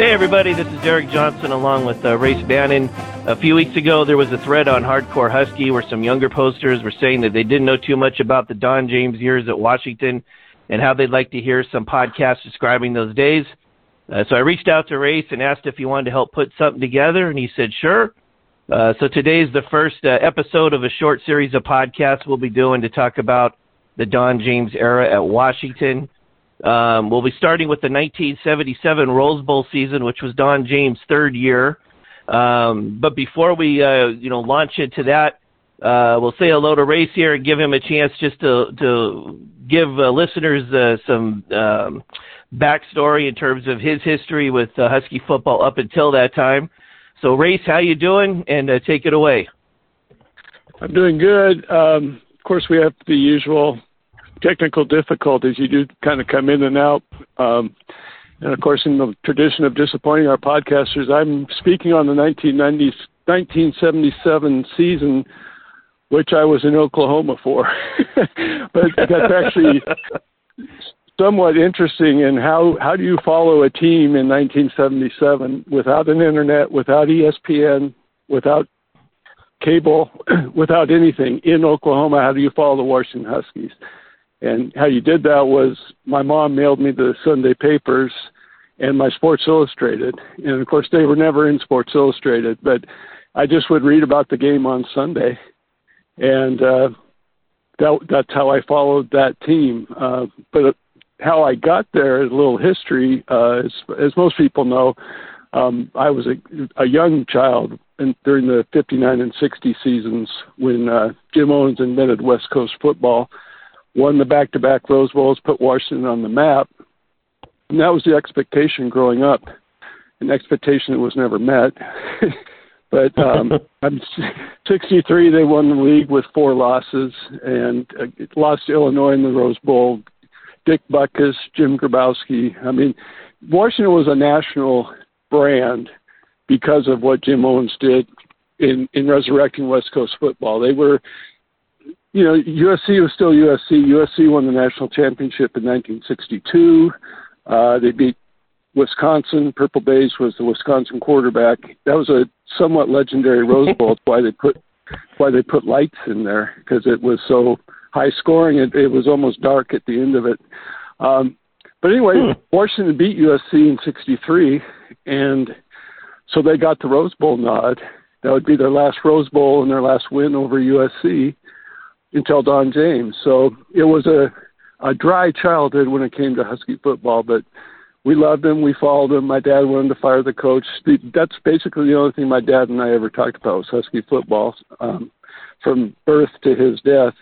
Hey, everybody, this is Derek Johnson along with uh, Race Bannon. A few weeks ago, there was a thread on Hardcore Husky where some younger posters were saying that they didn't know too much about the Don James years at Washington and how they'd like to hear some podcasts describing those days. Uh, so I reached out to Race and asked if he wanted to help put something together, and he said, sure. Uh, so today's the first uh, episode of a short series of podcasts we'll be doing to talk about the Don James era at Washington. Um, we'll be starting with the 1977 Rose Bowl season, which was Don James' third year. Um, but before we, uh, you know, launch into that, uh, we'll say hello to Race here and give him a chance just to to give uh, listeners uh, some um, backstory in terms of his history with uh, Husky football up until that time. So, Race, how you doing? And uh, take it away. I'm doing good. Um, of course, we have the usual technical difficulties. You do kind of come in and out. Um, and of course, in the tradition of disappointing our podcasters, I'm speaking on the 1990s, 1977 season, which I was in Oklahoma for. but that's actually somewhat interesting. And how how do you follow a team in 1977 without an internet, without ESPN, without cable, without anything in Oklahoma? How do you follow the Washington Huskies? And how you did that was my mom mailed me the Sunday papers and my Sports Illustrated. And of course, they were never in Sports Illustrated, but I just would read about the game on Sunday. And uh, that, that's how I followed that team. Uh, but how I got there, a little history, uh, as, as most people know, um, I was a, a young child in, during the 59 and 60 seasons when uh, Jim Owens invented West Coast football won the back to back Rose Bowls, put Washington on the map. And that was the expectation growing up, an expectation that was never met. but um, I'm 63. They won the league with four losses and uh, lost to Illinois in the Rose Bowl. Dick Butkus, Jim Grabowski. I mean, Washington was a national brand because of what Jim Owens did in in resurrecting West Coast football. They were you know, USC was still USC. USC won the national championship in 1962. Uh, they beat Wisconsin. Purple Bays was the Wisconsin quarterback. That was a somewhat legendary Rose Bowl. That's why they put why they put lights in there because it was so high scoring. It, it was almost dark at the end of it. Um, but anyway, hmm. Washington beat USC in '63, and so they got the Rose Bowl nod. That would be their last Rose Bowl and their last win over USC until Don James. So it was a a dry childhood when it came to Husky football, but we loved him. We followed him. My dad wanted to fire the coach. That's basically the only thing my dad and I ever talked about was Husky football. Um, from birth to his death,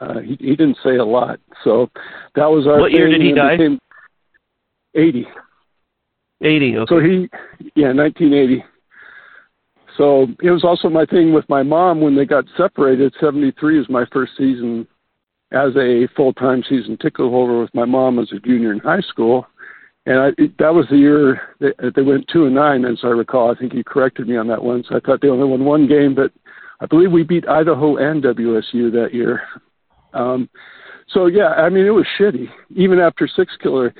uh, he, he didn't say a lot. So that was our. What year did he die? Eighty. Eighty. Okay. So he, yeah, nineteen eighty. So it was also my thing with my mom when they got separated. 73 is my first season as a full time season ticket holder with my mom as a junior in high school. And I, it, that was the year they, they went two and nine, as I recall. I think he corrected me on that one. So I thought they only won one game, but I believe we beat Idaho and WSU that year. Um, so yeah, I mean it was shitty. Even after six killer,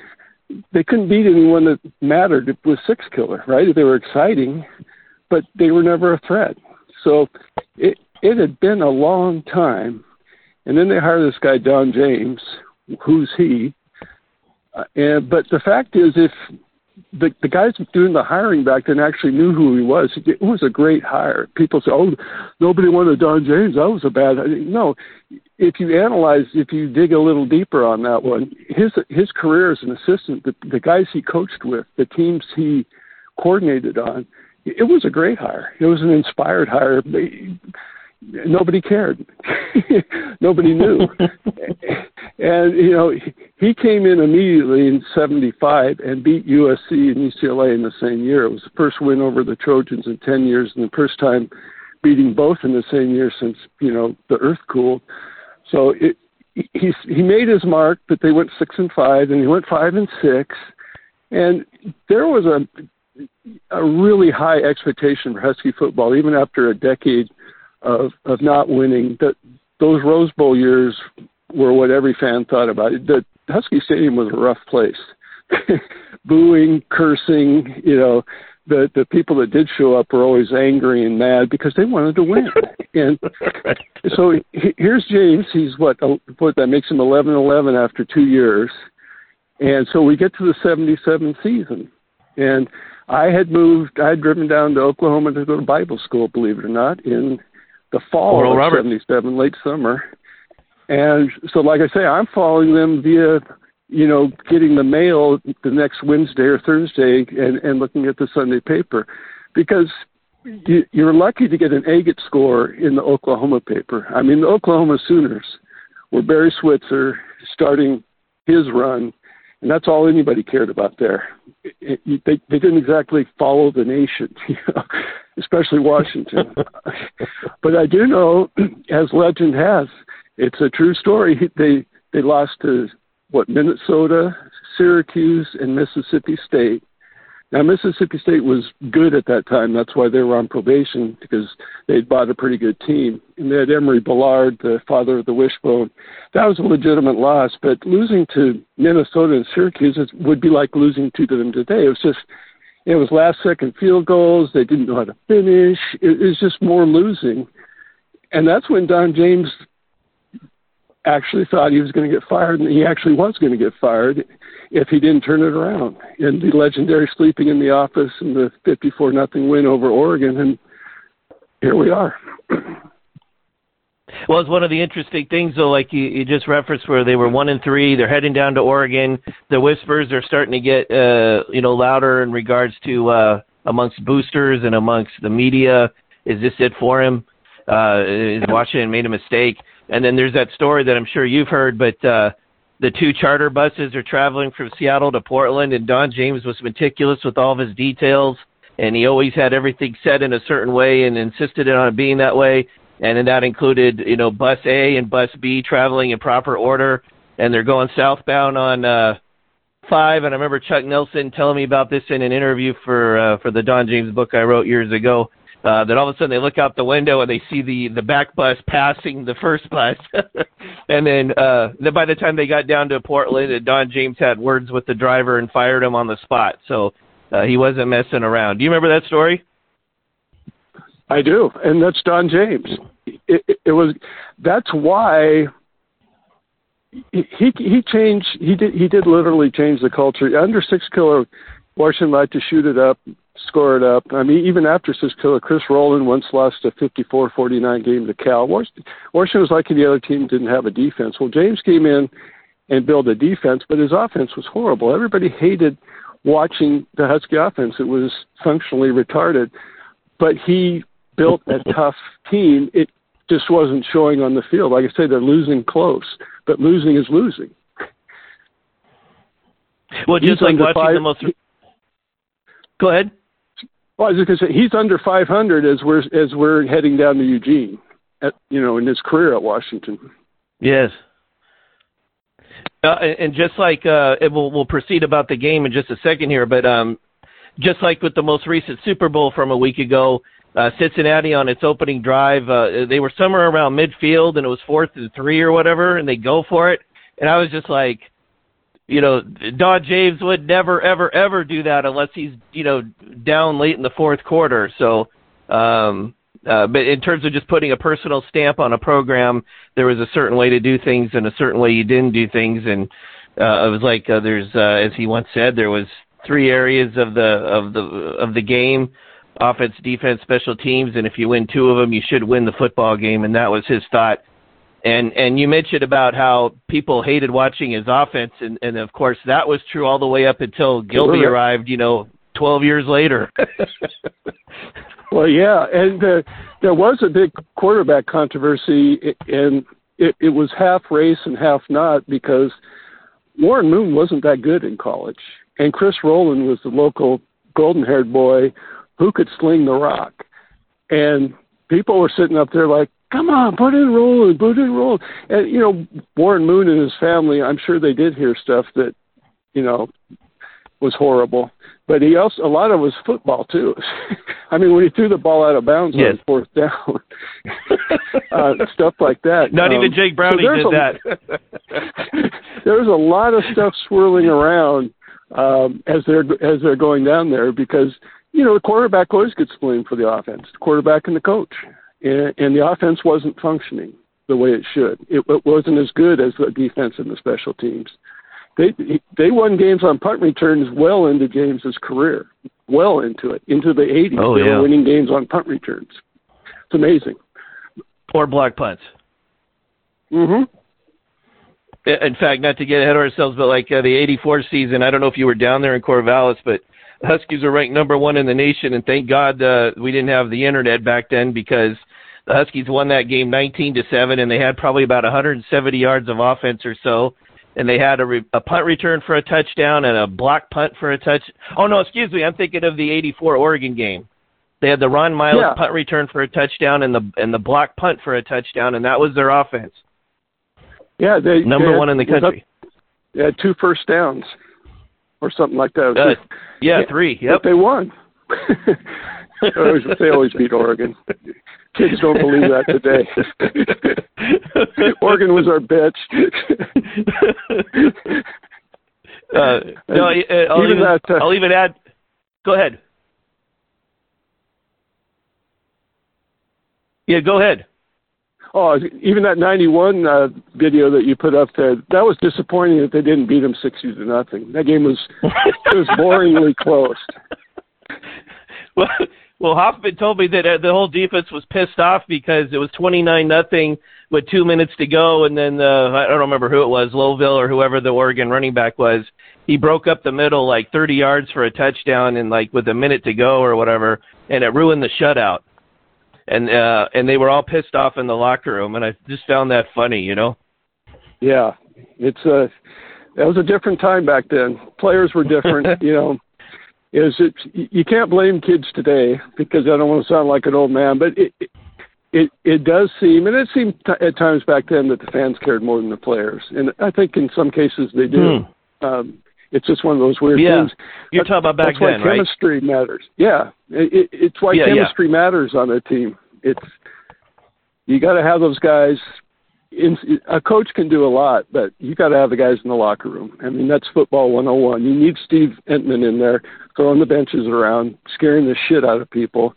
they couldn't beat anyone that mattered with Sixkiller, right? They were exciting, but they were never a threat. So it it had been a long time, and then they hired this guy Don James. Who's he? Uh, and but the fact is, if the the guys doing the hiring back then actually knew who he was, it was a great hire. People say, "Oh, nobody wanted Don James. That was a bad." No, if you analyze, if you dig a little deeper on that one, his his career as an assistant, the, the guys he coached with, the teams he coordinated on, it was a great hire. It was an inspired hire. Nobody cared. Nobody knew. and you know, he came in immediately in '75 and beat USC and UCLA in the same year. It was the first win over the Trojans in 10 years, and the first time beating both in the same year since you know the Earth cooled. So it, he he made his mark, but they went six and five, and he went five and six, and there was a a really high expectation for Husky football, even after a decade of of not winning. That those Rose Bowl years were what every fan thought about. It. The Husky Stadium was a rough place, booing, cursing. You know, the the people that did show up were always angry and mad because they wanted to win. and so he, here's James. He's what what that makes him 11-11 after two years. And so we get to the 77 season, and I had moved. I had driven down to Oklahoma to go to Bible school, believe it or not, in the fall Oral of Robert. '77, late summer. And so, like I say, I'm following them via, you know, getting the mail the next Wednesday or Thursday, and and looking at the Sunday paper, because you, you're lucky to get an agate score in the Oklahoma paper. I mean, the Oklahoma Sooners were Barry Switzer starting his run and that's all anybody cared about there. It, it, they they didn't exactly follow the nation, you know, especially Washington. but I do know, as legend has, it's a true story. They they lost to what Minnesota, Syracuse, and Mississippi State, now, Mississippi State was good at that time. That's why they were on probation because they'd bought a pretty good team. And they had Emory Bellard, the father of the wishbone. That was a legitimate loss, but losing to Minnesota and Syracuse would be like losing to them today. It was just, it was last second field goals. They didn't know how to finish. It was just more losing. And that's when Don James actually thought he was going to get fired, and he actually was going to get fired if he didn't turn it around. And the legendary sleeping in the office and the 54 nothing win over Oregon, and here we are. Well, it's one of the interesting things, though, like you, you just referenced, where they were one and three. They're heading down to Oregon. The whispers are starting to get, uh, you know, louder in regards to uh, amongst boosters and amongst the media. Is this it for him? Uh, is Washington made a mistake? And then there's that story that I'm sure you've heard, but uh, the two charter buses are traveling from Seattle to Portland, and Don James was meticulous with all of his details, and he always had everything set in a certain way and insisted on it being that way. And then that included, you know, bus A and bus B traveling in proper order, and they're going southbound on uh, five. And I remember Chuck Nelson telling me about this in an interview for uh, for the Don James book I wrote years ago. Uh, then all of a sudden they look out the window and they see the the back bus passing the first bus, and then uh, then by the time they got down to Portland, uh, Don James had words with the driver and fired him on the spot. So uh, he wasn't messing around. Do you remember that story? I do, and that's Don James. It, it, it was that's why he he changed. He did he did literally change the culture under Sixkiller. Washington liked to shoot it up score it up. I mean, even after Sixkiller, Chris Rowland once lost a 54-49 game to Cal. Washington, Washington was lucky the other team didn't have a defense. Well, James came in and built a defense, but his offense was horrible. Everybody hated watching the Husky offense. It was functionally retarded, but he built a tough team. It just wasn't showing on the field. Like I say, they're losing close, but losing is losing. Well, just He's like watching five, the most. Go ahead. Well, I was going to say he's under 500 as we're as we're heading down to Eugene, at, you know, in his career at Washington. Yes. Uh, and just like uh, we'll we'll proceed about the game in just a second here, but um, just like with the most recent Super Bowl from a week ago, uh, Cincinnati on its opening drive, uh, they were somewhere around midfield and it was fourth and three or whatever, and they go for it, and I was just like, you know, Don James would never, ever, ever do that unless he's, you know, down late in the fourth quarter. So, um, uh, but in terms of just putting a personal stamp on a program, there was a certain way to do things and a certain way you didn't do things. And uh, it was like uh, there's, uh, as he once said, there was three areas of the of the of the game: offense, defense, special teams. And if you win two of them, you should win the football game. And that was his thought and and you mentioned about how people hated watching his offense, and and of course that was true all the way up until Gilby sure. arrived. You know, twelve years later. well, yeah, and uh, there was a big quarterback controversy, and it, it was half race and half not because Warren Moon wasn't that good in college, and Chris Rowland was the local golden-haired boy who could sling the rock, and people were sitting up there like, come on, put in Rowland, put in Rowland. And, you know, Warren Moon and his family, I'm sure they did hear stuff that, you know, was horrible. But he also, a lot of it was football, too. I mean, when he threw the ball out of bounds yes. on fourth down, uh, stuff like that. Not um, even Jake Browning so did a, that. there's a lot of stuff swirling around um, as they're as they're going down there because you know the quarterback always gets blamed for the offense, the quarterback and the coach, and, and the offense wasn't functioning the way it should. It, it wasn't as good as the defense and the special teams. They they won games on punt returns well into James's career, well into it, into the 80s. Oh, they yeah. were winning games on punt returns. It's amazing. Or block punts. Mm-hmm. In fact, not to get ahead of ourselves, but like uh, the '84 season, I don't know if you were down there in Corvallis, but the Huskies are ranked number one in the nation, and thank God uh, we didn't have the internet back then because the Huskies won that game 19 to seven, and they had probably about 170 yards of offense or so, and they had a, re- a punt return for a touchdown and a block punt for a touch. Oh no, excuse me, I'm thinking of the '84 Oregon game. They had the Ron Miles Yeah. punt return for a touchdown and the and the block punt for a touchdown, and that was their offense. Yeah, they Number they had- one in the was up- country. They had two first downs, or something like that. Uh, yeah, three. Yep. But they won. they, always, they always beat Oregon. Kids don't believe that today. Oregon was our bitch. uh, no, I- uh, I'll, Even even, that, uh, I'll even add. Go ahead. Yeah, go ahead. Oh, even that '91 uh, video that you put up there, that was disappointing that they didn't beat them sixty to nothing. That game was it was boringly close. well, well, Hoffman told me that uh, the whole defense was pissed off because it was twenty nine nothing with two minutes to go, and then uh, I don't remember who it was, Lowville or whoever the Oregon running back was. He broke up the middle like thirty yards for a touchdown, and like with a minute to go or whatever, and it ruined the shutout. And uh, and they were all pissed off in the locker room, and I just found that funny, you know. Yeah, it's a that was a different time back then. Players were different, you know. Is it you can't blame kids today because I don't want to sound like an old man, but it it it does seem, and it seemed t- at times back then that the fans cared more than the players, and I think in some cases they do. Um, it's just one of those weird Hmm. Yeah. things. You're That- talking about back That's why then, right? chemistry matters. Yeah, it, it, it's why Yeah, yeah. chemistry matters on a team. It's you got to have those guys. In, a coach can do a lot, but you got to have the guys in the locker room. I mean, that's football 101. You need Steve Emtman in there throwing the benches around, scaring the shit out of people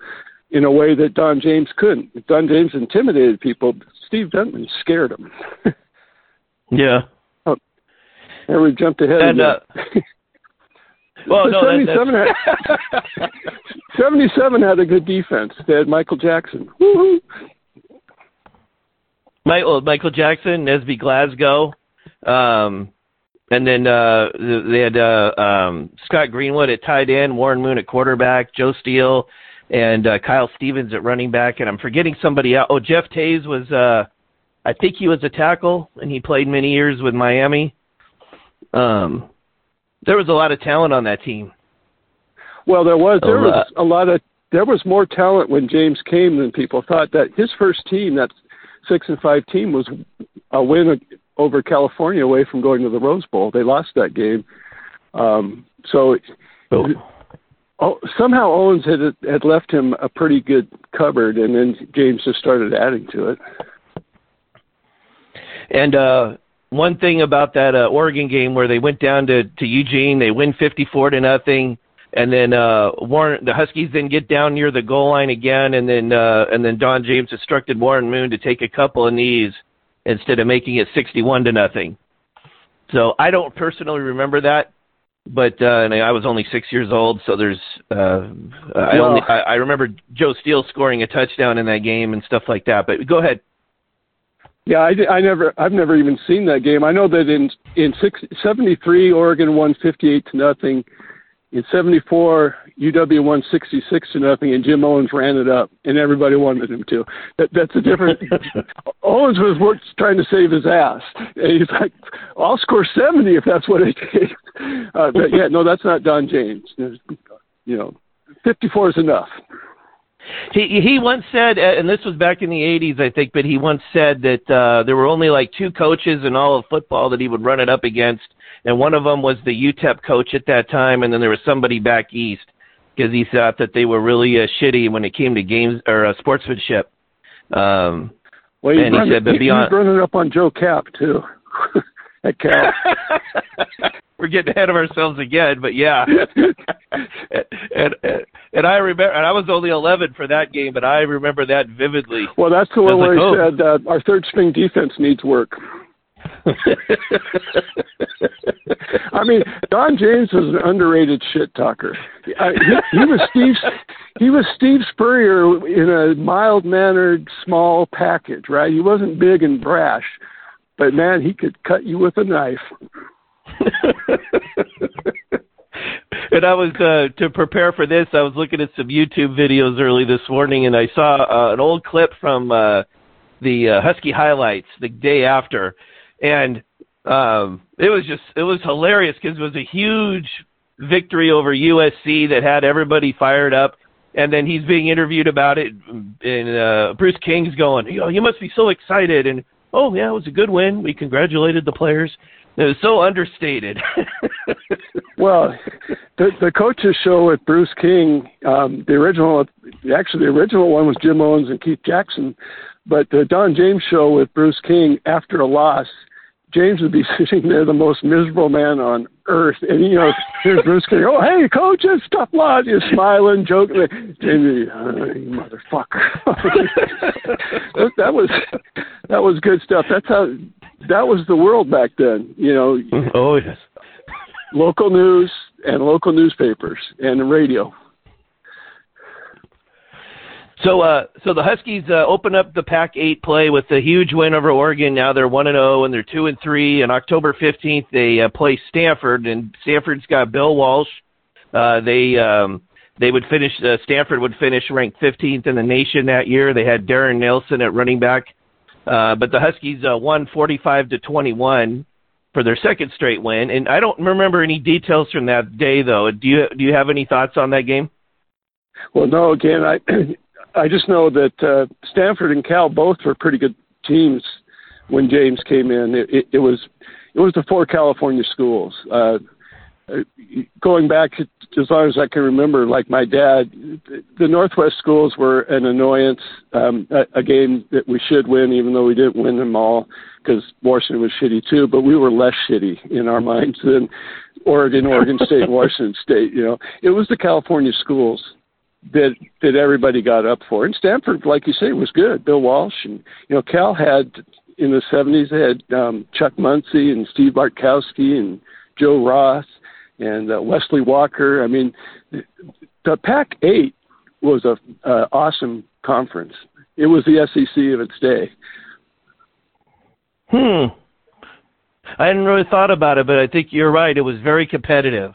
in a way that Don James couldn't. Don James intimidated people. Steve Emtman scared them. Yeah. and we jumped ahead. And, uh, Well, no, that, 77, that's, had, 77 had a good defense. They had Michael Jackson. Woo-hoo. Michael Michael Jackson, Nesby Glasgow, um, and then uh, they had uh, um, Scott Greenwood at tight end, Warren Moon at quarterback, Joe Steele, and uh, Kyle Stevens at running back, and I'm forgetting somebody else. Oh, Jeff Toews was, uh, I think he was a tackle, and he played many years with Miami. Um, there was a lot of talent on that team. Well, there was there was a lot of there was more talent when James came than people thought. That his first team, that six and five team, was a win over California away from going to the Rose Bowl. They lost that game. Um, so Oh. oh, somehow Owens had had left him a pretty good cupboard, and then James just started adding to it. And uh one thing about that uh, Oregon game where they went down to to Eugene, they win 54 to nothing, and then uh Warren the Huskies then get down near the goal line again, and then uh and then Don James instructed Warren Moon to take a couple of knees instead of making it 61 to nothing. So I don't personally remember that, but uh and I was only six years old, so there's uh I Well- only I, I remember Joe Steele scoring a touchdown in that game and stuff like that. But go ahead. Yeah, I, I never, I've never even seen that game. I know that in in six, 73, Oregon won 58 to nothing. In 74, UW won 66 to nothing, and Jim Owens ran it up, and everybody wanted him to. That, that's a different. Owens was work, trying to save his ass, and he's like, "I'll score 70 if that's what it takes." Uh, but yeah, no, that's not Don James. You know, 54 is enough. He he once said, uh, and this was back in the '80s, I think, but he once said that uh, there were only like two coaches in all of football that he would run it up against, and one of them was the UTEP coach at that time, and then there was somebody back east because he thought that they were really uh, shitty when it came to games or uh, sportsmanship. Um, Well, he's And he running, said, but he- beyond- he's running up on Joe Kapp too. At Cal. we're getting ahead of ourselves again, but yeah. and, and and I remember, and I was only 11 for that game, but I remember that vividly. Well, that's the one where like, he oh. said uh, our third string defense needs work. I mean, Don James was an underrated shit talker. Uh, he, he was Steve. He was Steve Spurrier in a mild mannered, small package. Right? He wasn't big and brash, but man, he could cut you with a knife. and I was uh, to prepare for this. I was looking at some YouTube videos early this morning, and I saw uh, an old clip from uh, the uh, Husky highlights the day after, and um, it was just it was hilarious because it was a huge victory over USC that had everybody fired up. And then he's being interviewed about it, and uh, Bruce King's going, "You know, you must be so excited." And oh yeah, it was a good win. We congratulated the players. It was so understated. well, the the coaches show with Bruce King, um, the original, actually the original one was Jim Owens and Keith Jackson, but the Don James show with Bruce King after a loss, James would be sitting there, the most miserable man on earth, and you know, here's Bruce King. Oh, hey, coach, it's tough lot. You're smiling, joking. Jamie, uh, you motherfucker. that was that was good stuff. That's how that was the world back then. You know. Oh yes. Local news and local newspapers and the radio. So, uh, so the Huskies uh, open up the Pac-8 play with a huge win over Oregon. Now they're one and zero, oh, and they're two and three. And October fifteenth, they uh, play Stanford, and Stanford's got Bill Walsh. Uh, they um, they would finish. Uh, Stanford would finish ranked fifteenth in the nation that year. They had Darrin Nelson at running back, uh, but the Huskies uh, won forty-five to twenty-one for their second straight win. And I don't remember any details from that day, though. Do you do you have any thoughts on that game? Well, no. Again, I I just know that uh, Stanford and Cal both were pretty good teams when James came in. It, it, it was it was the four California schools. Uh, going back as long as I can remember, like my dad, the Northwest schools were an annoyance. Um, a, a game that we should win, even though we didn't win them all, because Washington was shitty too. But we were less shitty in our minds than Oregon, Oregon State, Washington State. You know, it was the California schools that that everybody got up for. And Stanford, like you say, was good. Bill Walsh and you know Cal had in the seventies they had um, Chuck Muncie and Steve Bartkowski and Joe Roth and uh, Wesley Walker. I mean, the Pac-8 was a uh, awesome conference. It was the SEC of its day. Hmm. I hadn't really thought about it, but I think you're right. It was very competitive.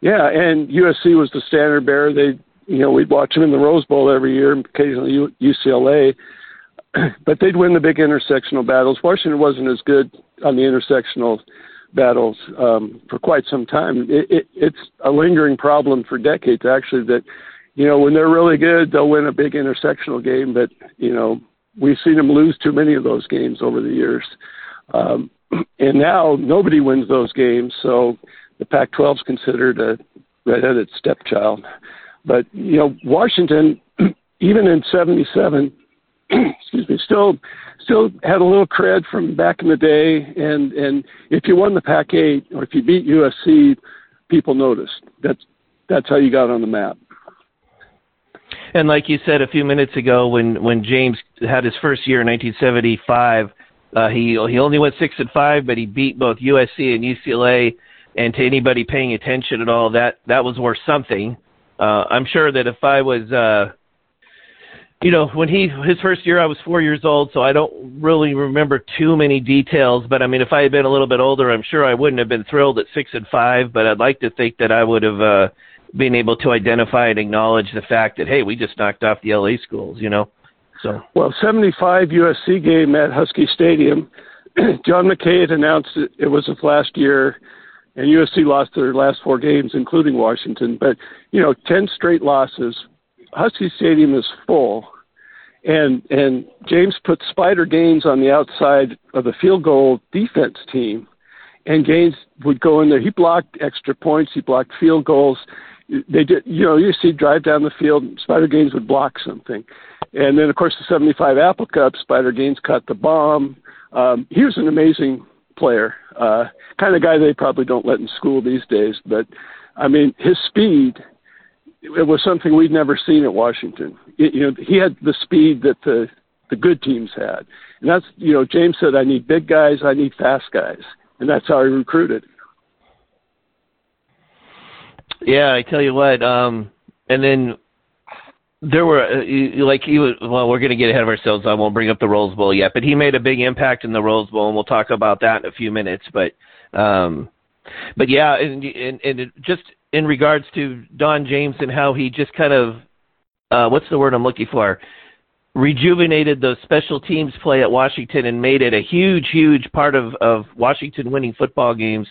Yeah, and USC was the standard bearer. They you know, we'd watch them in the Rose Bowl every year, occasionally UCLA, but they'd win the big intersectional battles. Washington wasn't as good on the intersectional battles um, for quite some time. It, it, it's a lingering problem for decades, actually. That you know, when they're really good, they'll win a big intersectional game, but you know, we've seen them lose too many of those games over the years. Um, and now nobody wins those games, so the Pac-12 is considered a redheaded stepchild. But you know, Washington, even in '77, excuse me, still still had a little cred from back in the day. And and if you won the Pac-8 or if you beat USC, people noticed. That's that's how you got on the map. And like you said a few minutes ago, when when James had his first year in 1975, uh, he he only went six and five, but he beat both USC and UCLA. And to anybody paying attention at all, that that was worth something uh, I'm sure that if I was, uh, you know, when he his first year, I was four years old, so I don't really remember too many details. But I mean, if I had been a little bit older, I'm sure I wouldn't have been thrilled at six and five. But I'd like to think that I would have uh, been able to identify and acknowledge the fact that hey, we just knocked off the LA schools, you know. So well, 75 USC game at Husky Stadium. John McKay had announced it, it was his last year and USC lost their last four games, including Washington. But you know, ten straight losses. Husky Stadium is full, and and James put Spider Gaines on the outside of the field goal defense team, and Gaines would go in there. He blocked extra points. He blocked field goals. They did, you know, see drive down the field. Spider Gaines would block something, and then of course the '75 Apple Cup. Spider Gaines caught the bomb. Um, he was an amazing player. Uh, kind of guy they probably don't let in school these days. But I mean, his speed it was something we'd never seen at Washington. It, you know, he had the speed that the the good teams had, and that's you know James said I need big guys, I need fast guys, and that's how he recruited. Yeah, I tell you what. Um, and then there were uh, like he was. Well, we're going to get ahead of ourselves. I won't bring up the Rose Bowl yet, but he made a big impact in the Rose Bowl, and we'll talk about that in a few minutes. But, um, but yeah, and and, and just in regards to Don James and how he just kind of, uh, what's the word I'm looking for? rejuvenated the special teams play at Washington and made it a huge, huge part of, of Washington winning football games.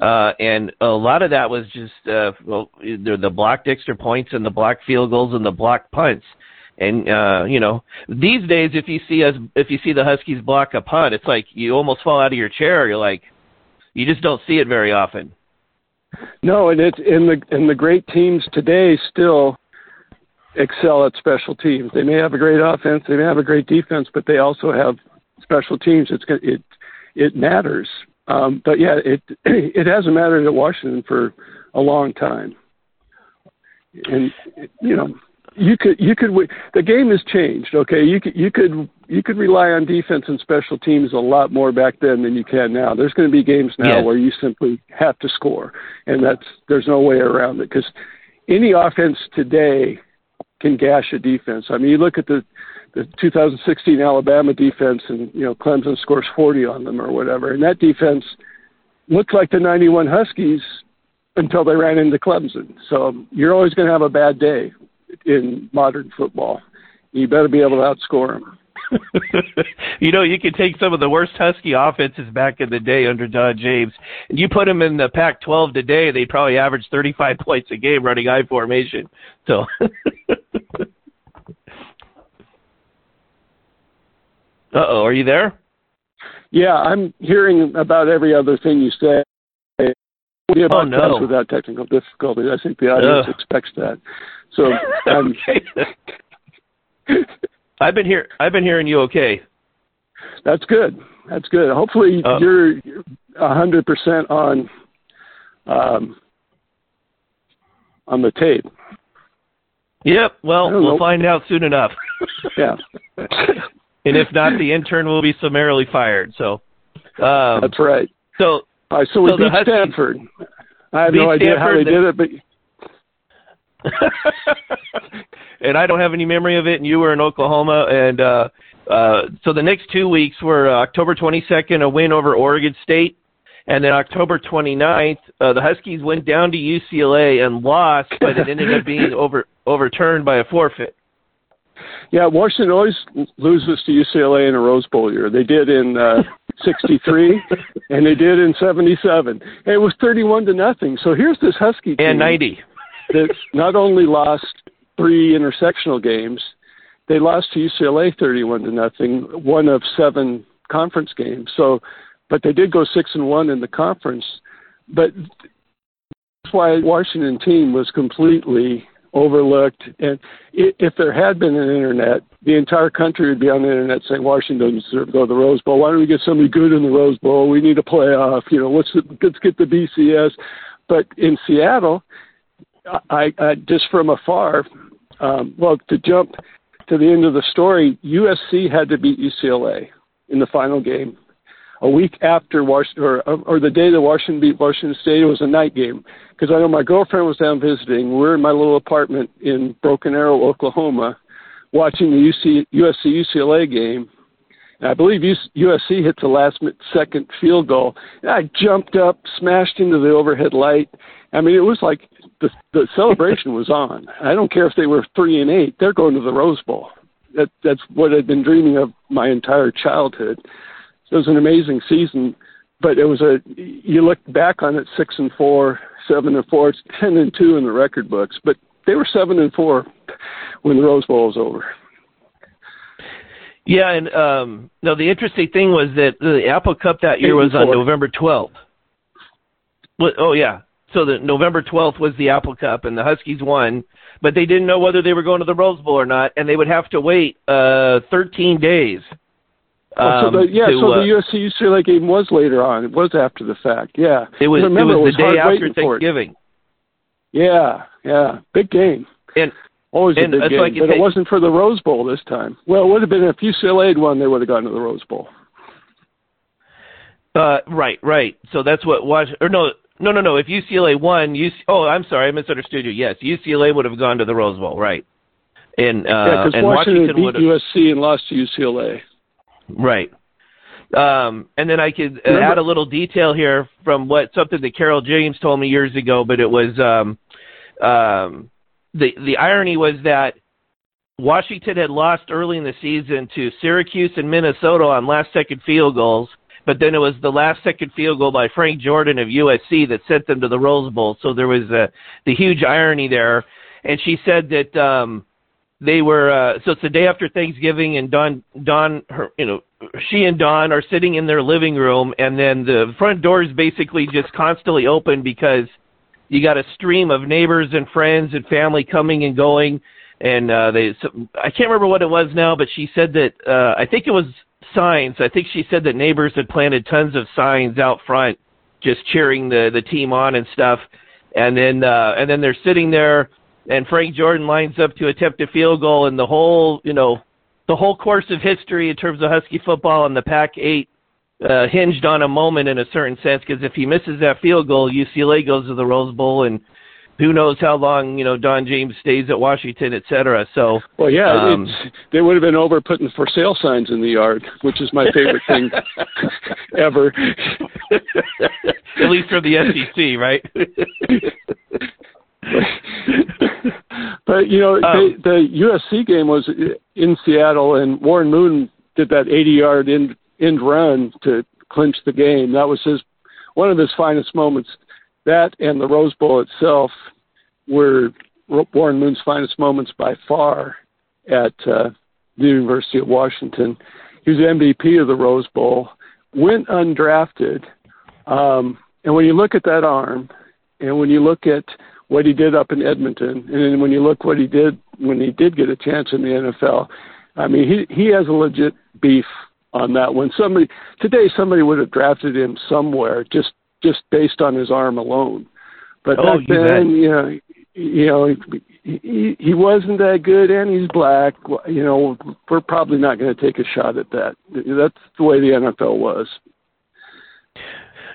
Uh, and a lot of that was just uh, well, the, blocked extra points and the blocked field goals and the blocked punts. And uh, you know, these days, if you see us, if you see the Huskies block a punt, it's like you almost fall out of your chair. You're like, you just don't see it very often. No, and it's in the in the great teams today still excel at special teams. They may have a great offense, they may have a great defense, but they also have special teams. It's it it matters. Um, but yeah, it it hasn't mattered at Washington for a long time. And you know, you could you could the game has changed. Okay, you could you could you could rely on defense and special teams a lot more back then than you can now. There's going to be games now where you simply have to score, and that's there's no way around it because any offense today can gash a defense. I mean, you look at the the 2016 Alabama defense, and you know Clemson scores 40 on them or whatever, and that defense looked like the 91 Huskies until they ran into Clemson. So you're always going to have a bad day in modern football. You better be able to outscore them. you know, you can take some of the worst Husky offenses back in the day under Don James, and you put them in the Pac-12 today, they'd probably average 35 points a game running I formation. So. Uh oh, are you there? Yeah, I'm hearing about every other thing you say. Yeah, oh no! Without technical difficulties, I think the audience uh. expects that. So, um, I've been here. I've been hearing you okay. That's good. That's good. Hopefully, uh, you're a hundred percent on um, on the tape. Yep. Well, we'll know. find out soon enough. yeah. and if not, the intern will be summarily fired. So. Um, That's right. So. So we so beat Stanford. I have no idea how they did it, but and I don't have any memory of it. And you were in Oklahoma, and uh, uh, so the next two weeks were uh, October 22nd, a win over Oregon State, and then October 29th, uh, the Huskies went down to UCLA and lost, but it ended up being over overturned by a forfeit. Yeah, Washington always loses to UCLA in a Rose Bowl year. They did in uh, 63 and they did in 77. And it was 31 to nothing. So here's this Husky team. And 90 that not only lost three intersectional games, they lost to UCLA 31 to nothing, one of seven conference games. So, but they did go six and one in the conference. But that's why Washington team was completely overlooked. And if there had been an internet, the entire country would be on the internet saying Washington doesn't to go to the Rose Bowl. Why don't we get somebody good in the Rose Bowl? We need a playoff. You know, let's let's get the BCS. But in Seattle, I, I just from afar, um, well, to jump to the end of the story, USC had to beat UCLA in the final game. A week after Washington, or, or the day that Washington beat Washington State, it was a night game because I know my girlfriend was down visiting. We're in my little apartment in Broken Arrow, Oklahoma, watching the UC, USC UCLA game. And I believe USC hit the last second field goal. And I jumped up, smashed into the overhead light. I mean, it was like the the celebration was on. I don't care if they were three and eight; they're going to the Rose Bowl. That that's what I'd been dreaming of my entire childhood. It was an amazing season, but it was a you look back on it six and four, seven and four, it's ten and two in the record books, but they were seven and four when the Rose Bowl was over. Yeah, and um no, the interesting thing was that the Apple Cup that year was on November twelfth. Oh yeah, so the November 12th was the Apple Cup, and the Huskies won, but they didn't know whether they were going to the Rose Bowl or not, and they would have to wait uh, 13 days Oh, so the, yeah, to, so the uh, USC UCLA game was later on. It was after the fact. Yeah, it was. remember, it was, it was the day after Thanksgiving. Yeah, yeah, big game. And always and, a big game, but it wasn't for the Rose Bowl this time. Well, it would have been if UCLA had won, they would have gone to the Rose Bowl. Uh, right, right. So that's what was or no, no, no, no. If UCLA won, UC, oh, I'm sorry, I misunderstood you. Yes, UCLA would have gone to the Rose Bowl, right? And uh, yeah, because Washington, Washington beat USC and lost to UCLA. Right. Um, and then I could uh, add a little detail here from what something that Carol James told me years ago, but it was um, um, the the irony was that Washington had lost early in the season to Syracuse and Minnesota on last second field goals, but then it was the last second field goal by Frank Jordan of USC that sent them to the Rose Bowl. So there was a, the huge irony there. And she said that um, they were uh, so it's the day after Thanksgiving, and Don Don her, you know, she and Don are sitting in their living room, and then the front door is basically just constantly open because you got a stream of neighbors and friends and family coming and going and uh they so, I can't remember what it was now but she said that uh I think it was signs. I think she said that neighbors had planted tons of signs out front just cheering the the team on and stuff. And then uh and then they're sitting there and Frank Jordan lines up to attempt a field goal and the whole you know the whole course of history in terms of Husky football and the Pac 8 uh, hinged on a moment in a certain sense because if he misses that field goal, UCLA goes to the Rose Bowl, and who knows how long you know Don James stays at Washington, et cetera. So well, yeah, um, they would have been over putting for sale signs in the yard, which is my favorite thing ever. At least from the SEC, right? but you know, um, they, the USC game was in Seattle, and Warren Moon did that 80-yard end end run to clinch the game. That was his one of his finest moments. That and the Rose Bowl itself were Warren Moon's finest moments by far at uh, the University of Washington. He was MVP of the Rose Bowl, went undrafted, um, and when you look at that arm, and when you look at what he did up in Edmonton, and then when you look what he did when he did get a chance in the NFL, I mean he he has a legit beef on that one. Somebody today somebody would have drafted him somewhere just just based on his arm alone. But oh, back then, you know, you know, he, he wasn't that good, and he's black. You know, we're probably not going to take a shot at that. That's the way the NFL was.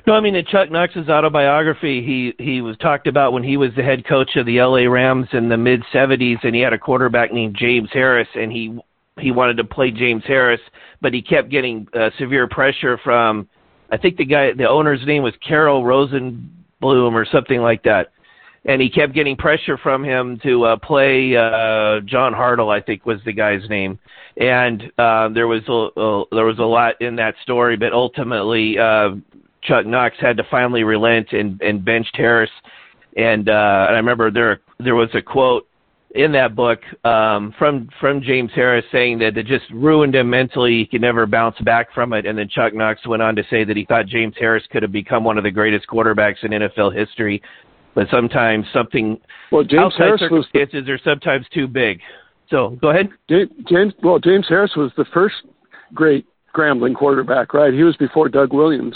No, I mean in Chuck Knox's autobiography, he he was talked about when he was the head coach of the LA Rams in the mid '70s, and he had a quarterback named James Harris, and he he wanted to play James Harris, but he kept getting uh, severe pressure from, I think the guy, the owner's name was Carroll Rosenbloom or something like that, and he kept getting pressure from him to uh, play uh, John Hartle, I think was the guy's name, and uh, there was a, a there was a lot in that story, but ultimately uh, Chuck Knox had to finally relent and, and benched Harris, and uh, and I remember there there was a quote in that book um, from from James Harris saying that it just ruined him mentally. He could never bounce back from it. And then Chuck Knox went on to say that he thought James Harris could have become one of the greatest quarterbacks in NFL history, but sometimes something well, James outside Harris circumstances the, are sometimes too big. So go ahead. James well, James Harris was the first great Grambling quarterback, right? He was before Doug Williams,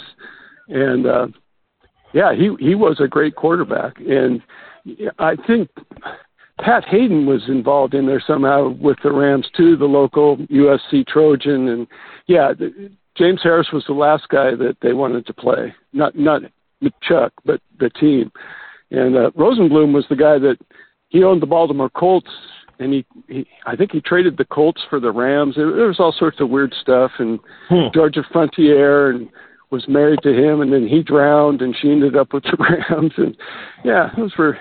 and uh, yeah, he he was a great quarterback, and I think Pat Haden was involved in there somehow with the Rams too, the local USC Trojan, and yeah, the, James Harris was the last guy that they wanted to play, not not Chuck, but the team. And uh, Rosenbloom was the guy that he owned the Baltimore Colts, and he, he I think he traded the Colts for the Rams. There, there was all sorts of weird stuff, and hmm. Georgia Frontiere and was married to him, and then he drowned, and she ended up with the Rams, and yeah, those were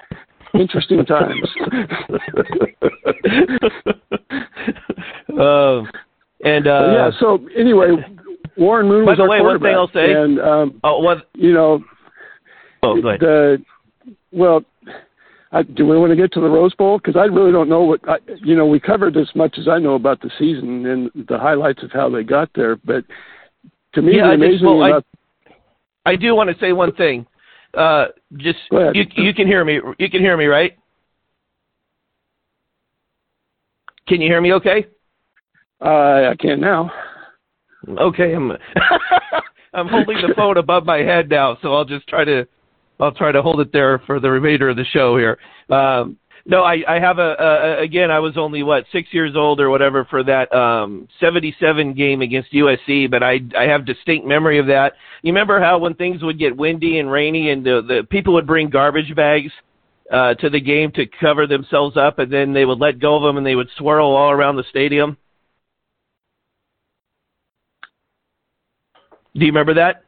interesting times. uh, and uh, yeah. So anyway, Warren Moon was the our way, quarterback, one thing I'll say, and um, oh, what you know, oh, go ahead. the well. I, do we want to get to the Rose Bowl? Because I really don't know what I, you know. We covered as much as I know about the season and the highlights of how they got there. But to me, yeah, the amazing well, about I, I do want to say one thing. Uh, just you you can hear me. You can hear me, right? Can you hear me? Okay. Uh, I can now. Okay, I'm I'm holding the phone above my head now, so I'll just try to I'll try to hold it there for the remainder of the show here. Um, no, I, I have a, a again. I was only what six years old or whatever for that um, '77 game against USC, but I I have distinct memory of that. You remember how when things would get windy and rainy, and the, the people would bring garbage bags uh, to the game to cover themselves up, and then they would let go of them, and they would swirl all around the stadium. Do you remember that?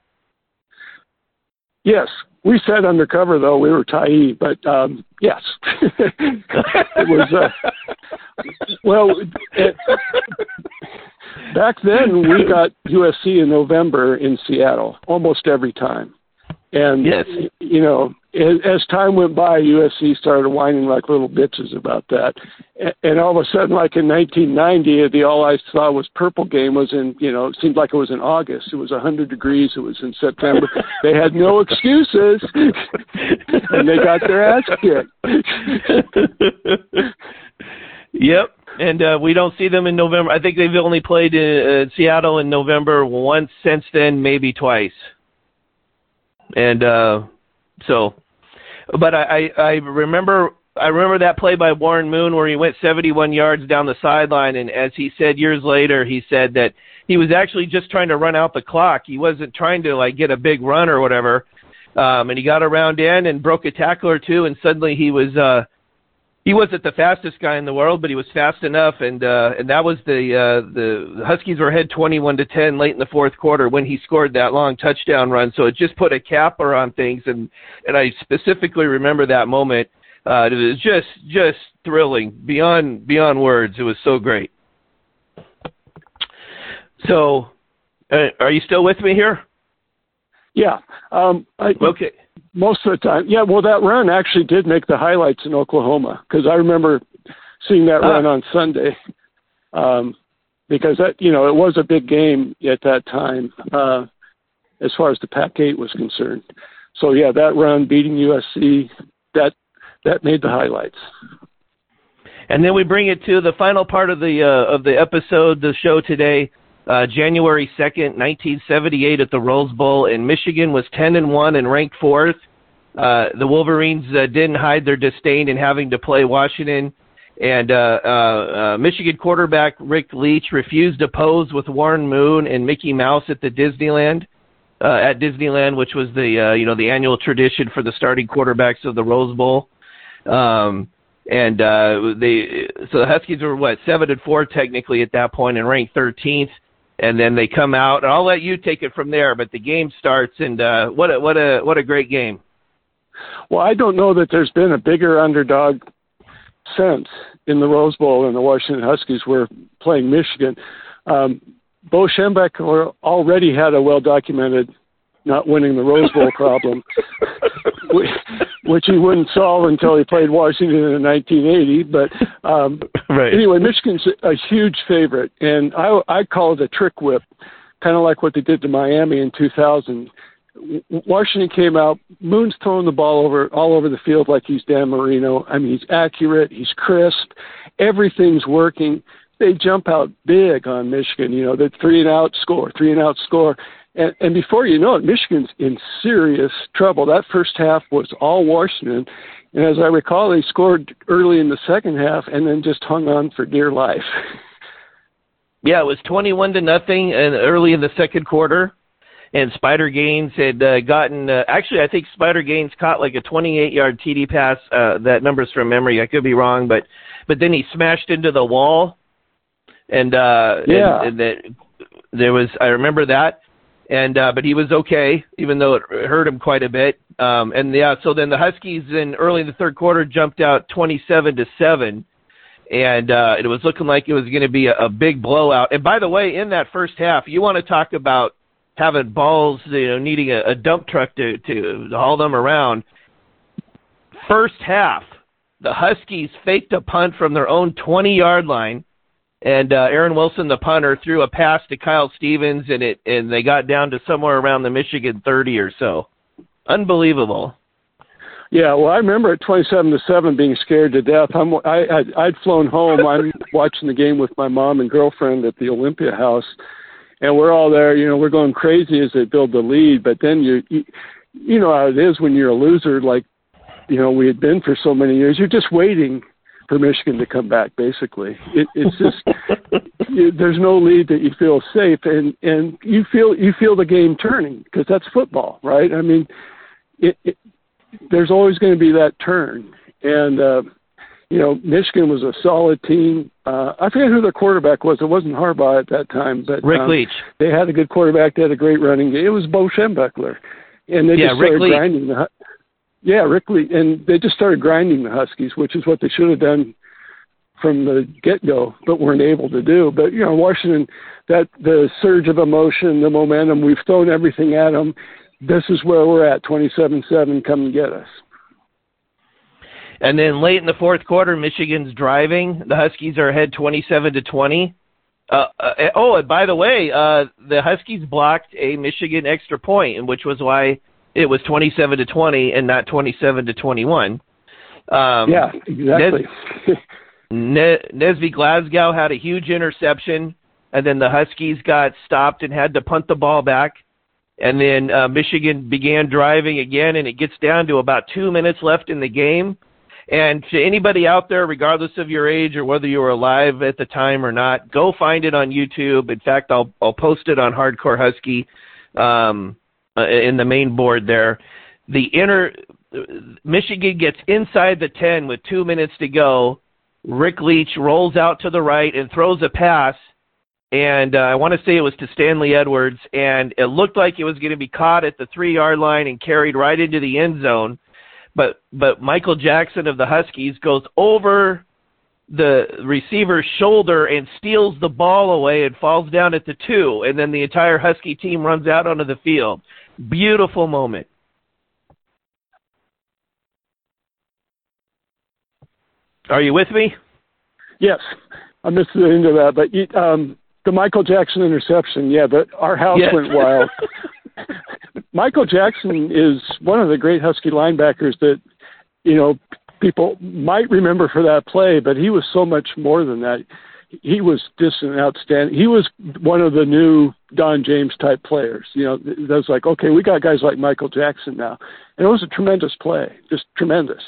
Yes, we said undercover though we were Thai, but um, yes, it was. Uh, well, it, back then we got USC in November in Seattle almost every time, and yes. you know as time went by, USC started whining like little bitches about that. And all of a sudden, like in 1990, the all I saw was purple game was in, you know, it seemed like it was in August. It was 100 degrees. It was in September. they had no excuses, and they got their ass kicked. yep. And uh, we don't see them in November. I think they've only played in uh, Seattle in November once since then, maybe twice. And uh, so but I, I, I remember I remember that play by Warren Moon where he went 71 yards down the sideline, and as he said years later, he said that he was actually just trying to run out the clock. He wasn't trying to like get a big run or whatever. Um, and he got around in and broke a tackle or two, and suddenly he was uh, he wasn't the fastest guy in the world, but he was fast enough, and uh, and that was the uh, the Huskies were ahead 21 to 10 late in the fourth quarter when he scored that long touchdown run. So it just put a capper on things, and and I specifically remember that moment. Uh, it was just just thrilling beyond beyond words. It was so great. So, uh, are you still with me here? Yeah. Um, I, okay most of the time. Yeah, well, that run actually did make the highlights in Oklahoma because I remember seeing that uh, run on Sunday. Um, because that you know it was a big game at that time uh, as far as the Pac-8 was concerned. So yeah, that run beating USC that that made the highlights. And then we bring it to the final part of the uh, of the episode, the show today. Uh, January 2nd, 1978 at the Rose Bowl, and Michigan was 10 and 1 and ranked fourth. Uh, the Wolverines uh, didn't hide their disdain in having to play Washington, and uh, uh, uh, Michigan quarterback Rick Leach refused to pose with Warren Moon and Mickey Mouse at the Disneyland. Uh, at Disneyland, which was the uh, you know the annual tradition for the starting quarterbacks of the Rose Bowl, um, and uh, they so the Huskies were what seven and four technically at that point and ranked 13th and then they come out. And I'll let you take it from there. But the game starts, and uh, what a what a what a great game! Well, I don't know that there's been a bigger underdog since in the Rose Bowl, and the Washington Huskies were playing Michigan. Um, Bo Schembechler already had a well documented not winning the Rose Bowl problem, which he wouldn't solve until he played Washington in 1980. But um, right. anyway, Michigan's a huge favorite, and I, I call it a trick whip, kind of like what they did to Miami in 2000. Washington came out. Moon's throwing the ball over all over the field like he's Dan Marino. I mean, he's accurate. He's crisp. Everything's working. They jump out big on Michigan. You know, the three and out score, three and out score. And, and before you know it, Michigan's in serious trouble. That first half was all Washington. And as I recall, they scored early in the second half and then just hung on for dear life. Yeah, it was 21 to nothing and early in the second quarter. And Spider Gaines had uh, gotten, uh, actually, I think Spider Gaines caught like a 28 yard TD pass. Uh, that number's from memory. I could be wrong, but, but then he smashed into the wall. And, uh, yeah. and, and that, there was, I remember that and uh, but he was okay, even though it hurt him quite a bit. Um, and yeah, so then the Huskies in early in the third quarter jumped out 27 to seven, and uh, it was looking like it was going to be a, a big blowout. And by the way, in that first half, you want to talk about having balls, you know, needing a, a dump truck to, to to haul them around. First half, the Huskies faked a punt from their own 20 yard line and uh, Aaron Wilson, the punter, threw a pass to Kyle Stevens, and it and they got down to somewhere around the Michigan 30 or so. Unbelievable. Yeah, well, I remember at 27 to seven being scared to death. I'm I I'd, I'd flown home. I'm watching the game with my mom and girlfriend at the Olympia House, and we're all there. You know, we're going crazy as they build the lead, but then you, you, you know how it is when you're a loser, like you know we had been for so many years. You're just waiting for Michigan to come back. Basically, it, it's just you, there's no lead that you feel safe, and and you feel you feel the game turning because that's football, right? I mean, it, it, there's always going to be that turn, and uh, you know Michigan was a solid team. Uh, I forget who their quarterback was. It wasn't Harbaugh at that time, but Rick um, Leach. They had a good quarterback. They had a great running game. It was Bo Schembechler, and they yeah, just started Rick grinding the. Yeah, Rick Leach, and they just started grinding the Huskies, which is what they should have done from the get go, but weren't able to do. But you know, Washington, that the surge of emotion, the momentum, we've thrown everything at them. This is where we're at, twenty-seven-seven. Come and get us. And then late in the fourth quarter, Michigan's driving. The Huskies are ahead twenty-seven to twenty. Uh, uh, oh, and by the way, uh, the Huskies blocked a Michigan extra point, which was why it was 27 to 20 and not 27 to 21. Um, yeah, exactly. Nes- Nesby Glasgow had a huge interception, and then the Huskies got stopped and had to punt the ball back. And then uh, Michigan began driving again, and it gets down to about two minutes left in the game. And to anybody out there, regardless of your age or whether you were alive at the time or not, go find it on YouTube. In fact, I'll I'll post it on Hardcore Husky. Um, uh, in the main board there. The inner Michigan gets inside the 10 with 2 minutes to go. Rick Leach rolls out to the right and throws a pass and uh, I want to say it was to Stanley Edwards, and it looked like it was going to be caught at the three yard line and carried right into the end zone. But but Michael Jackson of the Huskies goes over the receiver's shoulder and steals the ball away and falls down at the two, and then the entire Husky team runs out onto the field. Beautiful moment. Are you with me? Yes, I missed the end of that, but um, the Michael Jackson interception, yeah, but our house yes. went wild. Michael Jackson is one of the great Husky linebackers that you know people might remember for that play, but he was so much more than that he was just an outstanding. He was one of the new Don James type players. You know, it was like, okay, we got guys like Michael Jackson now, and it was a tremendous play, just tremendous.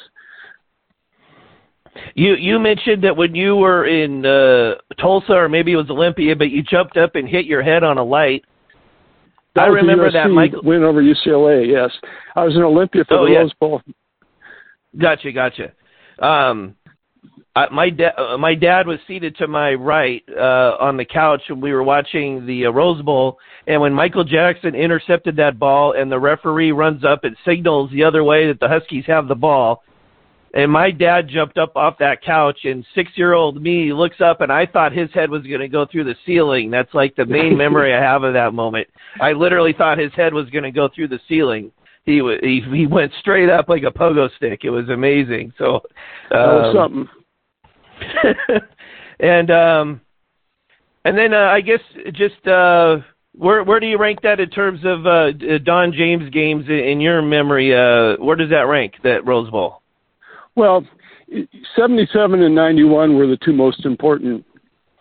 You you mentioned that when you were in uh, Tulsa or maybe it was Olympia, but you jumped up and hit your head on a light. That I remember that Michael win over UCLA. Yes, I was in Olympia for oh, the yeah. Rose Bowl. Gotcha, gotcha. Um, I, my dad, uh, my dad was seated to my right uh, on the couch, and we were watching the uh, Rose Bowl. And when Michael Jackson intercepted that ball, and the referee runs up and signals the other way that the Huskies have the ball, and my dad jumped up off that couch, and six-year-old me looks up, and I thought his head was going to go through the ceiling. That's like the main memory I have of that moment. I literally thought his head was going to go through the ceiling he he he went straight up like a pogo stick. It was amazing. So um, something. and um, and then uh, I guess just uh, where where do you rank that in terms of uh, Don James games in your memory? Uh, where does that rank that Rose Bowl? Well, seventy-seven and ninety-one were the two most important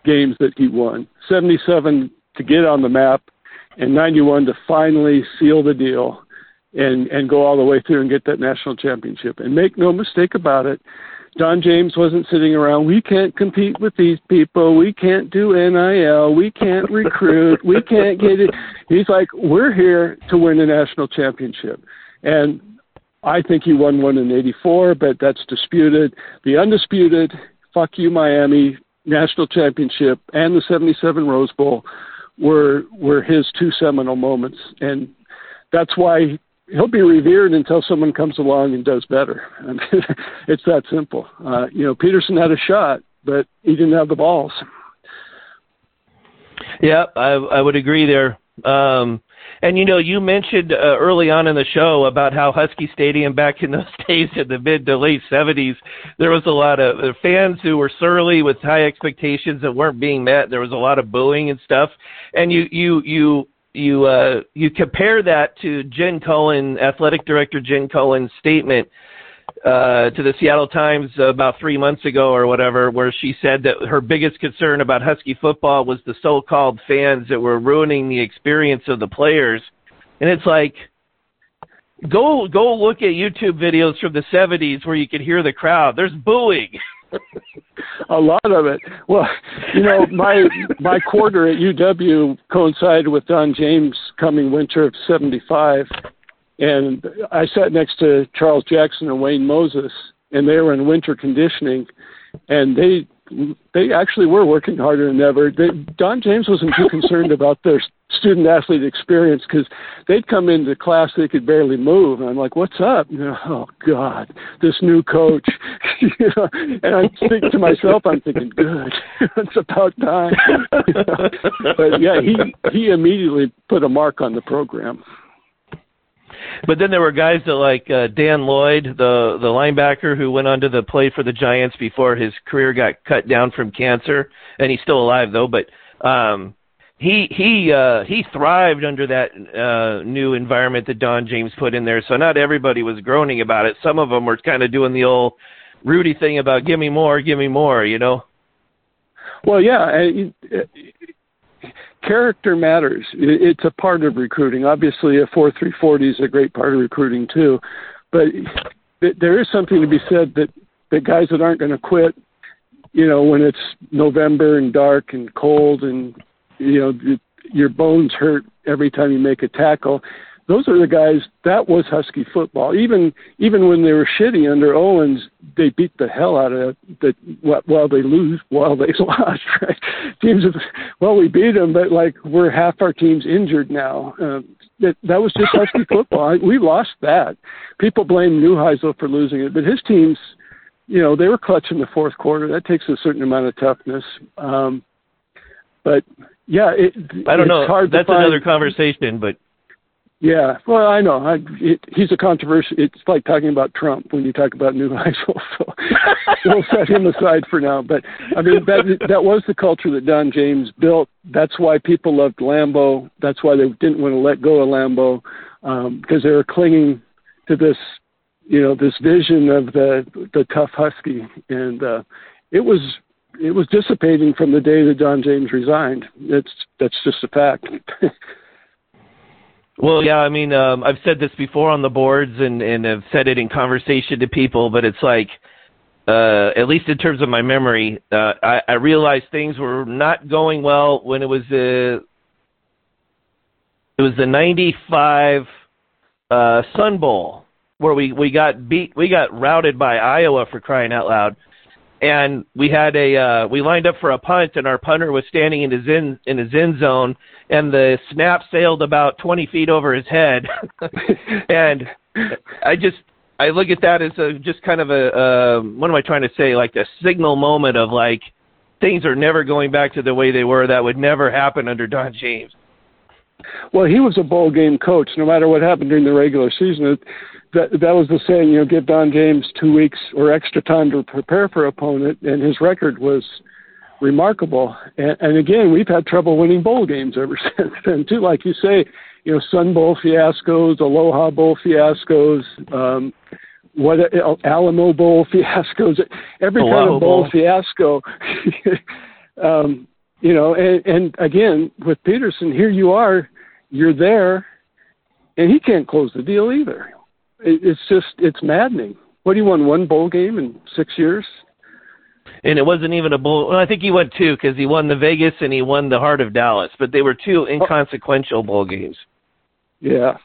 games that he won. Seventy-seven to get on the map, and ninety-one to finally seal the deal and and go all the way through and get that national championship. And make no mistake about it, Don James wasn't sitting around. We can't compete with these people. We can't do NIL. We can't recruit. we can't get it. He's like, we're here to win a national championship. And I think he won one in 84, but that's disputed. The undisputed, fuck you, Miami national championship and the 77 Rose Bowl were, were his two seminal moments. And that's why he'll be revered until someone comes along and does better. I mean, it's that simple. Uh, you know, Petersen had a shot, but he didn't have the balls. Yeah, I I would agree there. Um, and you know, you mentioned uh, early on in the show about how Husky Stadium back in those days in the mid to late '70s, there was a lot of uh, fans who were surly with high expectations that weren't being met. There was a lot of booing and stuff. And you you you you uh, you compare that to Jen Cohen, athletic director Jen Cohen's statement uh, to the Seattle Times about three months ago or whatever, where she said that her biggest concern about Husky football was the so-called fans that were ruining the experience of the players. And it's like, go go look at YouTube videos from the 70s where you could hear the crowd. There's booing. a lot of it. Well, you know, my my quarter at UW coincided with Don James coming winter of '75, and I sat next to Charles Jackson and Wayne Moses, and they were in winter conditioning, and they they actually were working harder than ever. They, Don James wasn't too concerned about their student athlete experience because they'd come into class they could barely move. And I'm like what's up? You know, oh god this new coach. And I think to myself I'm thinking good it's about time. But yeah he he immediately put a mark on the program but then there were guys that like uh, Dan Lloyd, the the linebacker who went on to the play for the Giants before his career got cut down from cancer, and he's still alive though. But um, he he uh he thrived under that uh new environment that Don James put in there. So not everybody was groaning about it. Some of them were kind of doing the old Rudy thing about give me more, give me more, you know. Well, yeah, character matters. It's a part of recruiting. Obviously, a four three forty is a great part of recruiting too, but there is something to be said that the guys that aren't going to quit you know, when it's November and dark and cold and you know your bones hurt every time you make a tackle. Those are the guys. That was Husky football. Even even when they were shitty under Owens, they beat the hell out of the while they lose while they lost. Right? Teams have well, we beat them, but like we're half our team's injured now. Uh, that that was just Husky football. We lost that. People blame Neuheisel for losing it, but his teams, you know, they were clutch in the fourth quarter. That takes a certain amount of toughness. Um, but yeah, it, I don't know. Hard That's find, another conversation, but yeah, well, I know. I, it, he's a controversy. It's like talking about Trump when you talk about Neuheisel. So we'll set him aside for now. But I mean, that that was the culture that Don James built. That's why people loved Lambo. That's why they didn't want to let go of um, because they were clinging to this, you know, this vision of the the tough Husky, and uh, it was it was dissipating from the day that Don James resigned. That's that's just a fact. well, yeah, I mean, um, I've said this before on the boards, and and I've said it in conversation to people, but it's like, uh, at least in terms of my memory, uh, I, I realized things were not going well when it was the it was the '95 uh, Sun Bowl where we we got beat, we got routed by Iowa for crying out loud and we had a uh, we lined up for a punt, and our punter was standing in his in in his end zone, and the snap sailed about 20 feet over his head, and I just I look at that as a just kind of a uh, what am I trying to say like a signal moment of like things are never going back to the way they were. That would never happen under Don James. Well, he was a bowl game coach. No matter what happened during the regular season, it, that that was the saying. You know, give Don James two weeks or extra time to prepare for opponent, and his record was remarkable. And, and again, we've had trouble winning bowl games ever since then too. Like you say, you know, Sun Bowl fiascos, Aloha Bowl fiascos. Um, what Alamo Bowl fiascos, every Aloha kind of bowl, bowl. fiasco. um, you know, and, and again with Petersen, here you are, you're there, and he can't close the deal either It, it's just it's maddening. What do you won one bowl game in six years? And it wasn't even a bowl. Well, I think he won two because he won the Vegas and he won the Heart of Dallas, but they were two oh. inconsequential bowl games. Yeah,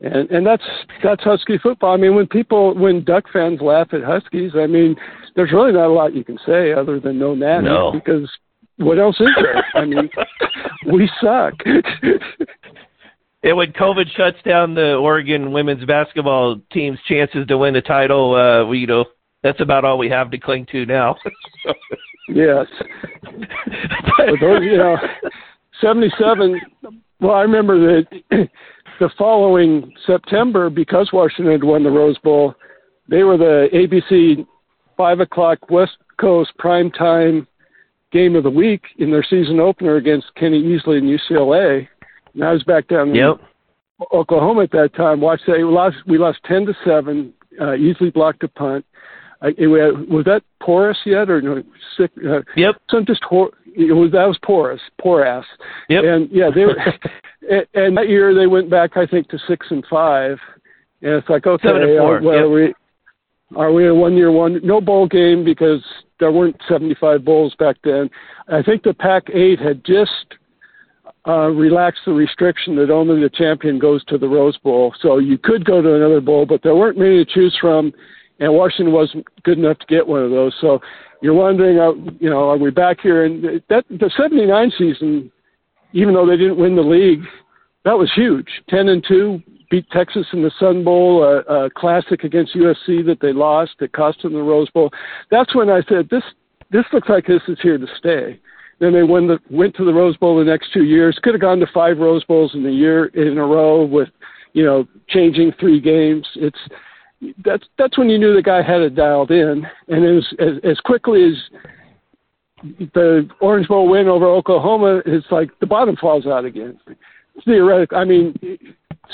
and and that's that's Husky football. I mean, when people when Duck fans laugh at Huskies, I mean, there's really not a lot you can say other than no nanny no. because what else is there? I mean, we suck. And when COVID shuts down the Oregon women's basketball team's chances to win the title, uh, we, you know, that's about all we have to cling to now. yes. but those, you know, 77, well, I remember that the following September, because Washington had won the Rose Bowl, they were the ABC 5 o'clock West Coast prime time game of the week in their season opener against Kenny Easley and UCLA and I was back down in yep. Oklahoma at that time. Watched that. We lost. We lost ten to seven. uh, Easley blocked a punt. I, it, was that Porras yet or no? Sick. Uh, yep. Some just hor- it was that was Porras, Porras. Yep. And yeah, they were. and, and that year they went back, I think, to six and five. And it's like okay, Seven and four. Uh, well, yep. we are we a one year one no bowl game because there weren't 75 bowls back then. I think the Pac 8 had just uh, relaxed the restriction that only the champion goes to the Rose Bowl. So you could go to another bowl, but there weren't many to choose from, and Washington wasn't good enough to get one of those. So you're wondering, uh, you know, are we back here? And that the '79 season, even though they didn't win the league, that was huge. Ten and two, beat Texas in the Sun Bowl, a, a classic against USC that they lost. It cost them the Rose Bowl. That's when I said this. This looks like this is here to stay. Then they won the, went to the Rose Bowl the next two years. Could have gone to five Rose Bowls in a year in a row with, you know, changing three games. It's that's that's when you knew the guy had it dialed in. And as as, as quickly as the Orange Bowl win over Oklahoma, it's like the bottom falls out again. Theoretically, I mean,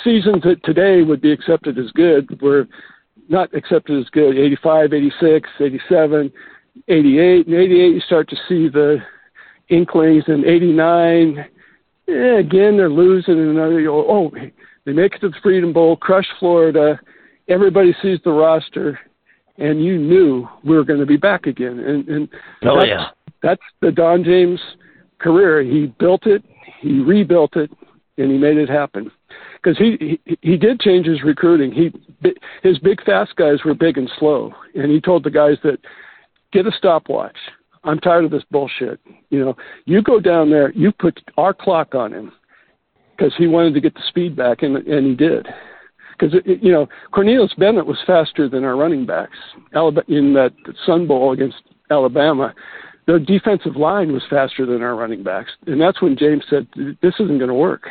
seasons that today would be accepted as good were not accepted as good. 85, 86, 87, 88. In 88, you start to see the inklings in 89. Eh, again, they're losing. And another, oh, they make it to the Freedom Bowl, crush Florida. Everybody sees the roster, and you knew we were going to be back again. And, and oh, that's, yeah. that's the Don James career. He built it, he rebuilt it, and he made it happen. Because he, he he did change his recruiting. He his big fast guys were big and slow, and he told the guys that get a stopwatch I'm tired of this bullshit. You know, you go down there, you put our clock on him because he wanted to get the speed back, and and he did. Because you know, Cornelius Bennett was faster than our running backs. In that Sun Bowl against Alabama, the defensive line was faster than our running backs, and that's when James said, "This isn't going to work."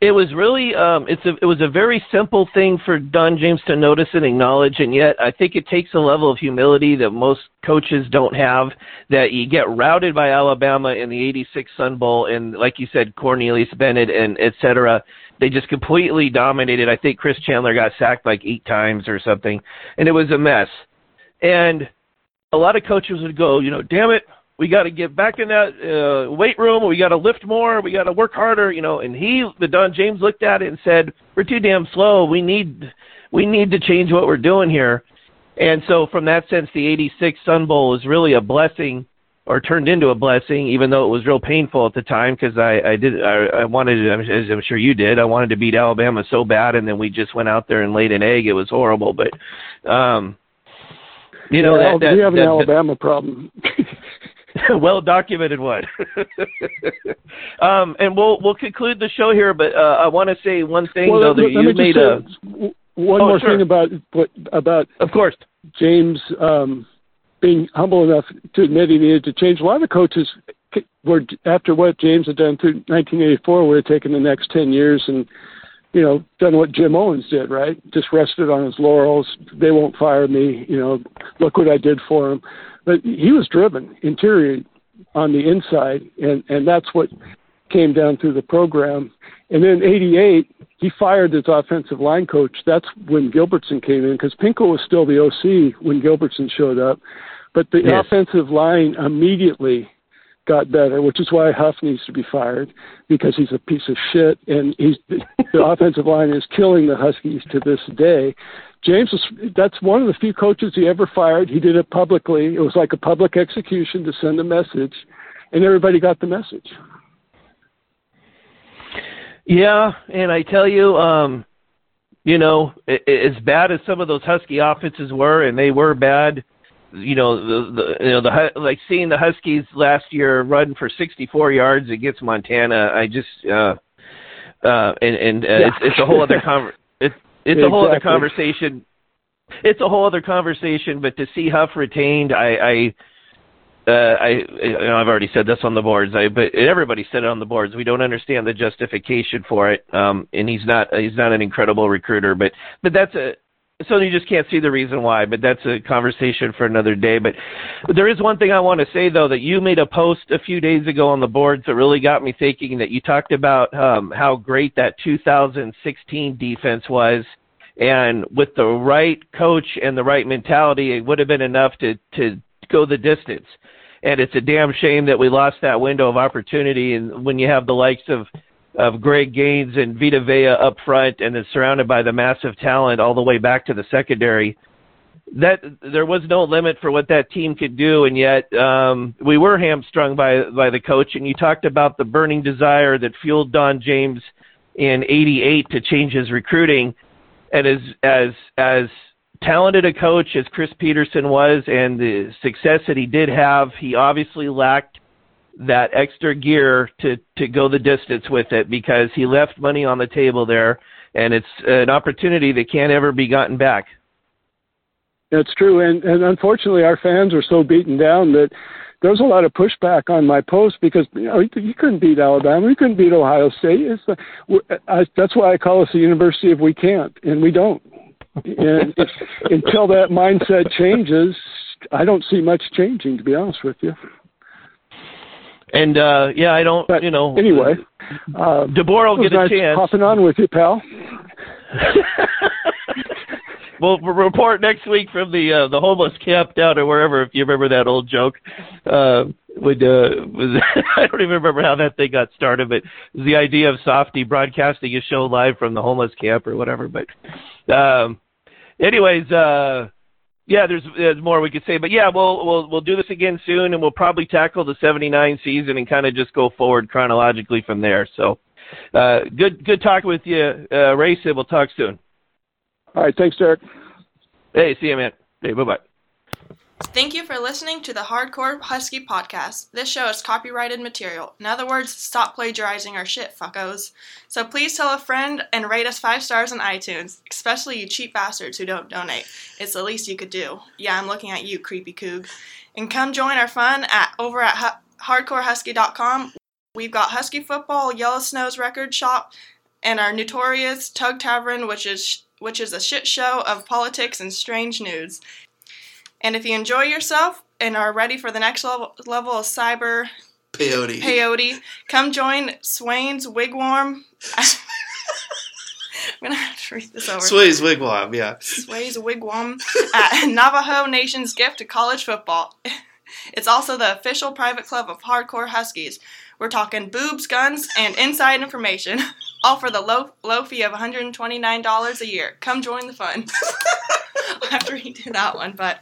It was really um it's a it was a very simple thing for Don James to notice and acknowledge and yet I think it takes a level of humility that most coaches don't have that you get routed by Alabama in the 86 Sun Bowl and like you said Cornelius Bennett and etc they just completely dominated. I think Chris Chandler got sacked like 8 times or something and it was a mess. And a lot of coaches would go you know damn it we got to get back in that uh, weight room. We got to lift more. We got to work harder, you know. And he, the Don James, looked at it and said, "We're too damn slow. We need, we need to change what we're doing here." And so, from that sense, the '86 Sun Bowl is really a blessing, or turned into a blessing, even though it was real painful at the time because I, I did, I, I wanted, as I'm sure you did, I wanted to beat Alabama so bad, and then we just went out there and laid an egg. It was horrible, but. um you know yeah, that, that we have that, an Alabama problem. well documented one. um, and we'll we'll conclude the show here, but uh, I want to say one thing well, though that you made a one oh, more sure. thing about what about of course James um, being humble enough to admit he needed to change. A lot of coaches were after what James had done through 1984 would have taken the next 10 years and you know, done what Jim Owens did, right? Just rested on his laurels. They won't fire me. You know, look what I did for him. But he was driven interior on the inside, and and that's what came down through the program. And then '88, he fired his offensive line coach. That's when Gilbertson came in because Pinkel was still the OC when Gilbertson showed up. But the yes. offensive line immediately got better, which is why Huff needs to be fired because he's a piece of shit, and he's the offensive line is killing the Huskies to this day. James was that's one of the few coaches he ever fired. He did it publicly. It was like a public execution to send a message, and everybody got the message. Yeah, and I tell you, um, you know, as bad as some of those Husky offenses were, and they were bad you know the, the you know the like seeing the Huskies last year run for 64 yards against Montana. I just uh uh and and uh, yeah. it's it's a whole other conver- it's it's exactly. a whole other conversation. It's a whole other conversation, but to see Huff retained, I I uh, I, you know, I've already said this on the boards. I, but everybody said it on the boards. We don't understand the justification for it. Um, and he's not, he's not an incredible recruiter, but, but that's a, so you just can't see the reason why, but that's a conversation for another day. But, there is one thing I want to say though that you made a post a few days ago on the boards that really got me thinking. That you talked about um, how great that 2016 defense was, And with the right coach and the right mentality, it would have been enough to to go the distance. And it's a damn shame that we lost that window of opportunity. And when you have the likes of of Greg Gaines and Vita Vea up front, and is surrounded by the massive talent all the way back to the secondary, that there was no limit for what that team could do, and yet um, we were hamstrung by by the coach. And you talked about the burning desire that fueled Don James in '88 to change his recruiting, and as as as talented a coach as Chris Petersen was, and the success that he did have, he obviously lacked that extra gear to to go the distance with it because he left money on the table there, and it's an opportunity that can't ever be gotten back. That's true, and and unfortunately, our fans are so beaten down that there's a lot of pushback on my post because you know you couldn't beat Alabama, you couldn't beat Ohio State. It's uh, I, that's why I call us the University of we can't, and we don't. And until that mindset changes, I don't see much changing. To be honest with you. And uh yeah, I don't. But you know. Anyway, uh, DeBoer will get nice a chance. Hopping on with you, pal. we'll report next week from the uh, the homeless camp down or wherever. If you remember that old joke, uh, would uh, was I don't even remember how that thing got started, but the idea of Softy broadcasting a show live from the homeless camp or whatever. But um, anyways, uh, yeah, there's there's more we could say, but yeah, we'll we'll we'll do this again soon, and we'll probably tackle the '79 season and kind of just go forward chronologically from there. So, uh, good good talking with you, uh, Race, and we'll talk soon. All right. Thanks, Derek. Hey, see you, man. Hey, bye bye. Thank you for listening to the Hardcore Husky podcast. This show is copyrighted material. In other words, stop plagiarizing our shit, fuckos. So please tell a friend and rate us five stars on iTunes, especially you cheap bastards who don't donate. It's the least you could do. Yeah, I'm looking at you, creepy coog. And come join our fun at over at hu- hardcorehusky.com. We've got Husky Football, Yellow Snow's Record Shop, and our notorious Tug Tavern, which is which is a shit show of politics and strange news. And if you enjoy yourself and are ready for the next level, level of cyber peyote, peyote come join Swain's Wigwam. I'm gonna have to read this over. Sway's Wigwam, yeah. Sway's Wigwam at Navajo Nation's gift to college football. It's also the official private club of hardcore Huskies. We're talking boobs, guns, and inside information, all for the low low fee of $129 a year. Come join the fun. I'll have to redo that one, but